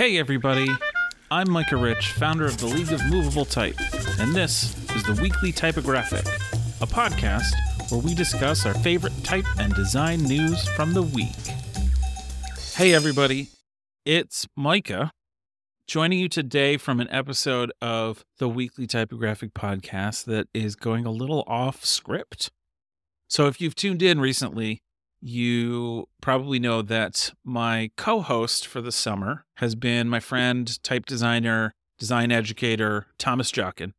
Hey, everybody. I'm Micah Rich, founder of the League of Movable Type, and this is the Weekly Typographic, a podcast where we discuss our favorite type and design news from the week. Hey, everybody. It's Micah joining you today from an episode of the Weekly Typographic podcast that is going a little off script. So, if you've tuned in recently, you probably know that my co host for the summer has been my friend, type designer, design educator, Thomas Jockin.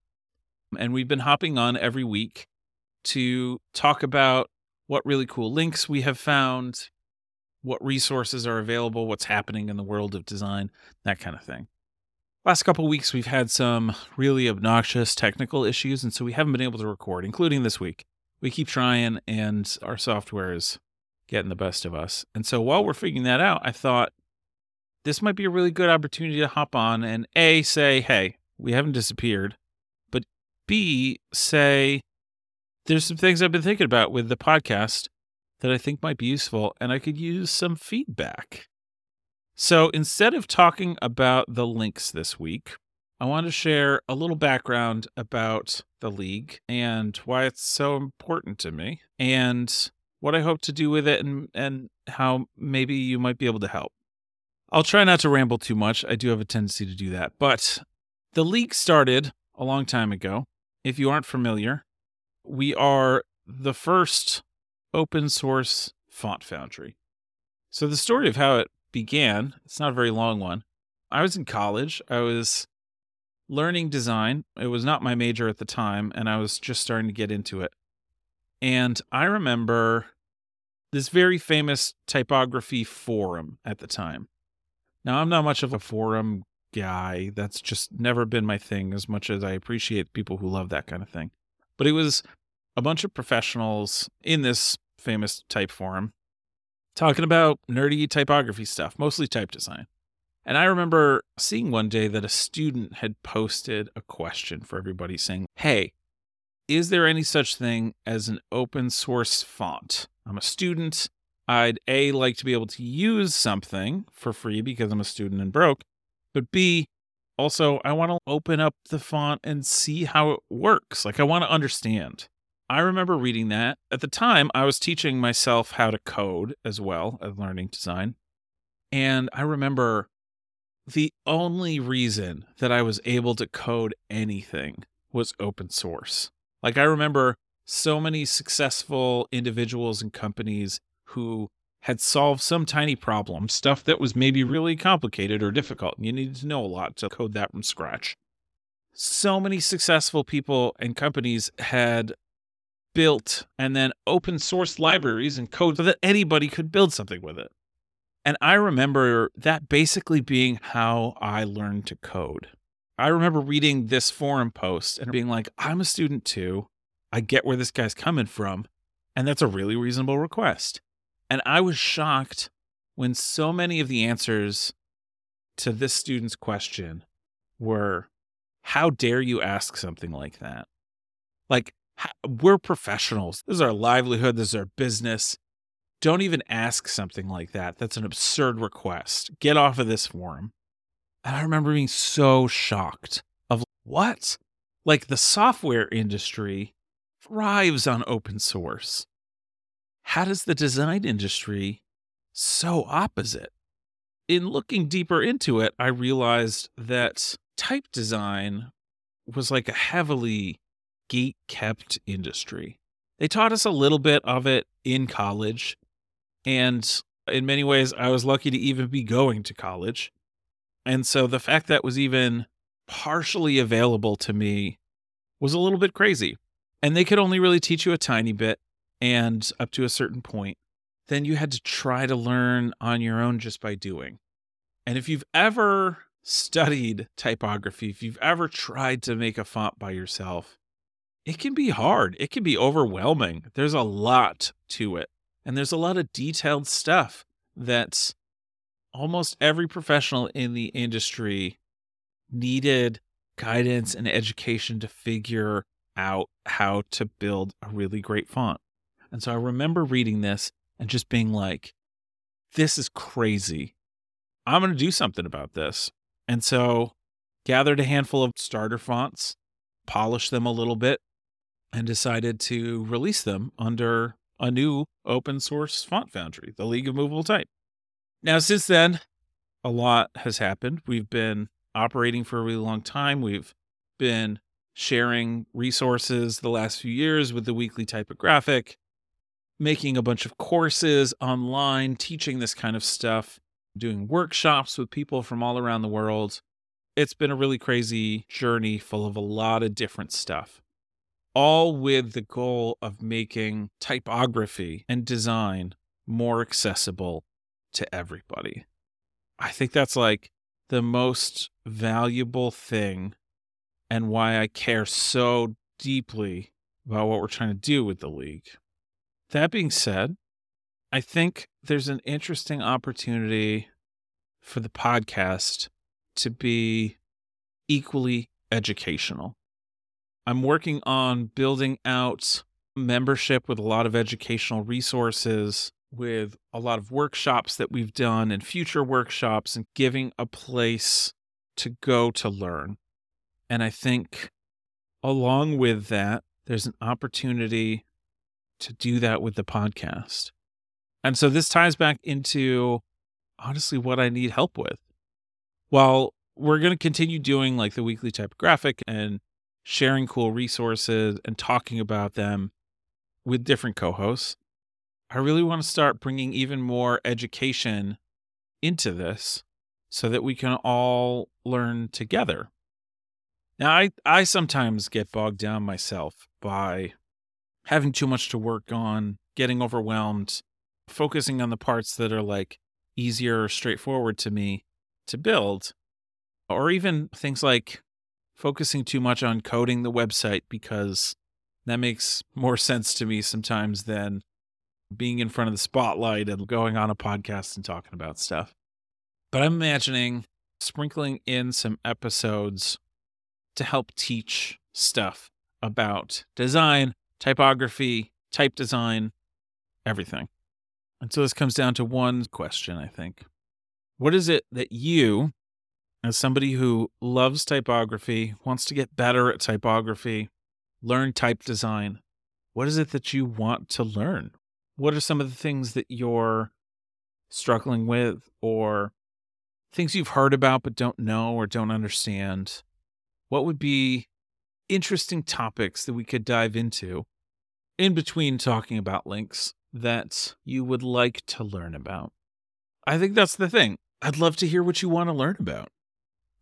And we've been hopping on every week to talk about what really cool links we have found, what resources are available, what's happening in the world of design, that kind of thing. Last couple weeks, we've had some really obnoxious technical issues, and so we haven't been able to record, including this week. We keep trying, and our software is getting the best of us. And so while we're figuring that out, I thought this might be a really good opportunity to hop on and A, say, hey, we haven't disappeared, but B, say, there's some things I've been thinking about with the podcast that I think might be useful, and I could use some feedback. So instead of talking about the links this week, I want to share a little background about the league and why it's so important to me and what I hope to do with it and, and how maybe you might be able to help. I'll try not to ramble too much. I do have a tendency to do that. But the league started a long time ago. If you aren't familiar, we are the first open source font foundry. So the story of how it began, it's not a very long one. I was in college. I was learning design. It was not my major at the time, and I was just starting to get into it. And I remember this very famous typography forum at the time. Now, I'm not much of a forum guy. That's just never been my thing as much as I appreciate people who love that kind of thing. But it was a bunch of professionals in this famous type forum talking about nerdy typography stuff, mostly type design. And I remember seeing one day that a student had posted a question for everybody saying, Hey, is there any such thing as an open source font? I'm a student. I'd A, like to be able to use something for free because I'm a student and broke. But B, also, I want to open up the font and see how it works. Like, I want to understand. I remember reading that. At the time, I was teaching myself how to code as well as learning design. And I remember the only reason that I was able to code anything was open source. Like I remember so many successful individuals and companies who had solved some tiny problem, stuff that was maybe really complicated or difficult, and you needed to know a lot to code that from scratch. So many successful people and companies had built and then open source libraries and code so that anybody could build something with it. And I remember that basically being how I learned to code. I remember reading this forum post and being like, I'm a student too. I get where this guy's coming from. And that's a really reasonable request. And I was shocked when so many of the answers to this student's question were, How dare you ask something like that? Like, we're professionals. This is our livelihood. This is our business. Don't even ask something like that. That's an absurd request. Get off of this forum. And I remember being so shocked of what? Like the software industry thrives on open source. How does the design industry so opposite? In looking deeper into it, I realized that type design was like a heavily gate kept industry. They taught us a little bit of it in college. And in many ways, I was lucky to even be going to college. And so the fact that was even partially available to me was a little bit crazy. And they could only really teach you a tiny bit and up to a certain point. Then you had to try to learn on your own just by doing. And if you've ever studied typography, if you've ever tried to make a font by yourself, it can be hard. It can be overwhelming. There's a lot to it. And there's a lot of detailed stuff that almost every professional in the industry needed guidance and education to figure out how to build a really great font. And so I remember reading this and just being like, this is crazy. I'm going to do something about this. And so gathered a handful of starter fonts, polished them a little bit, and decided to release them under a new open source font foundry, the League of Movable Type. Now, since then, a lot has happened. We've been operating for a really long time. We've been sharing resources the last few years with the weekly typographic, making a bunch of courses online, teaching this kind of stuff, doing workshops with people from all around the world. It's been a really crazy journey full of a lot of different stuff, all with the goal of making typography and design more accessible to everybody. I think that's like the most valuable thing and why I care so deeply about what we're trying to do with the league. That being said, I think there's an interesting opportunity for the podcast to be equally educational. I'm working on building out membership with a lot of educational resources, with a lot of workshops that we've done and future workshops, and giving a place to go to learn. And I think along with that, there's an opportunity to do that with the podcast. And so this ties back into honestly what I need help with. While we're going to continue doing like the weekly typographic and sharing cool resources and talking about them with different co hosts, I really want to start bringing even more education into this so that we can all learn together. Now, I, I sometimes get bogged down myself by having too much to work on, getting overwhelmed, focusing on the parts that are like easier or straightforward to me to build, or even things like focusing too much on coding the website because that makes more sense to me sometimes than being in front of the spotlight and going on a podcast and talking about stuff. But I'm imagining sprinkling in some episodes to help teach stuff about design, typography, type design, everything. And so this comes down to one question, I think. What is it that you, as somebody who loves typography, wants to get better at typography, learn type design, what is it that you want to learn? What are some of the things that you're struggling with or things you've heard about but don't know or don't understand? what would be interesting topics that we could dive into in between talking about links that you would like to learn about? I think that's the thing. I'd love to hear what you want to learn about.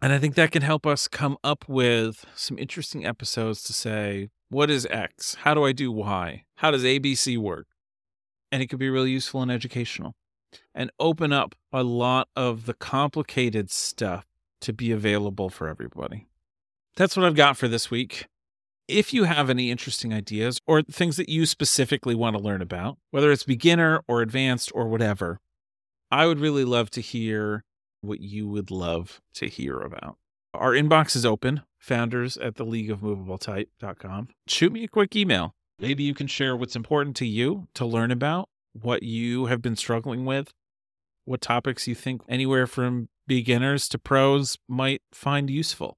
And I think that can help us come up with some interesting episodes to say, what is X? How do I do Y? How does ABC work? And it could be really useful and educational and open up a lot of the complicated stuff to be available for everybody that's what I've got for this week. If you have any interesting ideas or things that you specifically want to learn about, whether it's beginner or advanced or whatever, I would really love to hear what you would love to hear about. Our inbox is open, founders at the League of Movable Type.com. Shoot me a quick email. Maybe you can share what's important to you to learn about, what you have been struggling with, what topics you think anywhere from beginners to pros might find useful.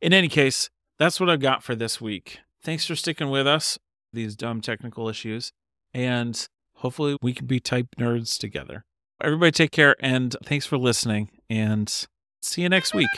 In any case, that's what I've got for this week. Thanks for sticking with us, these dumb technical issues, and hopefully we can be type nerds together. Everybody take care and thanks for listening and see you next week.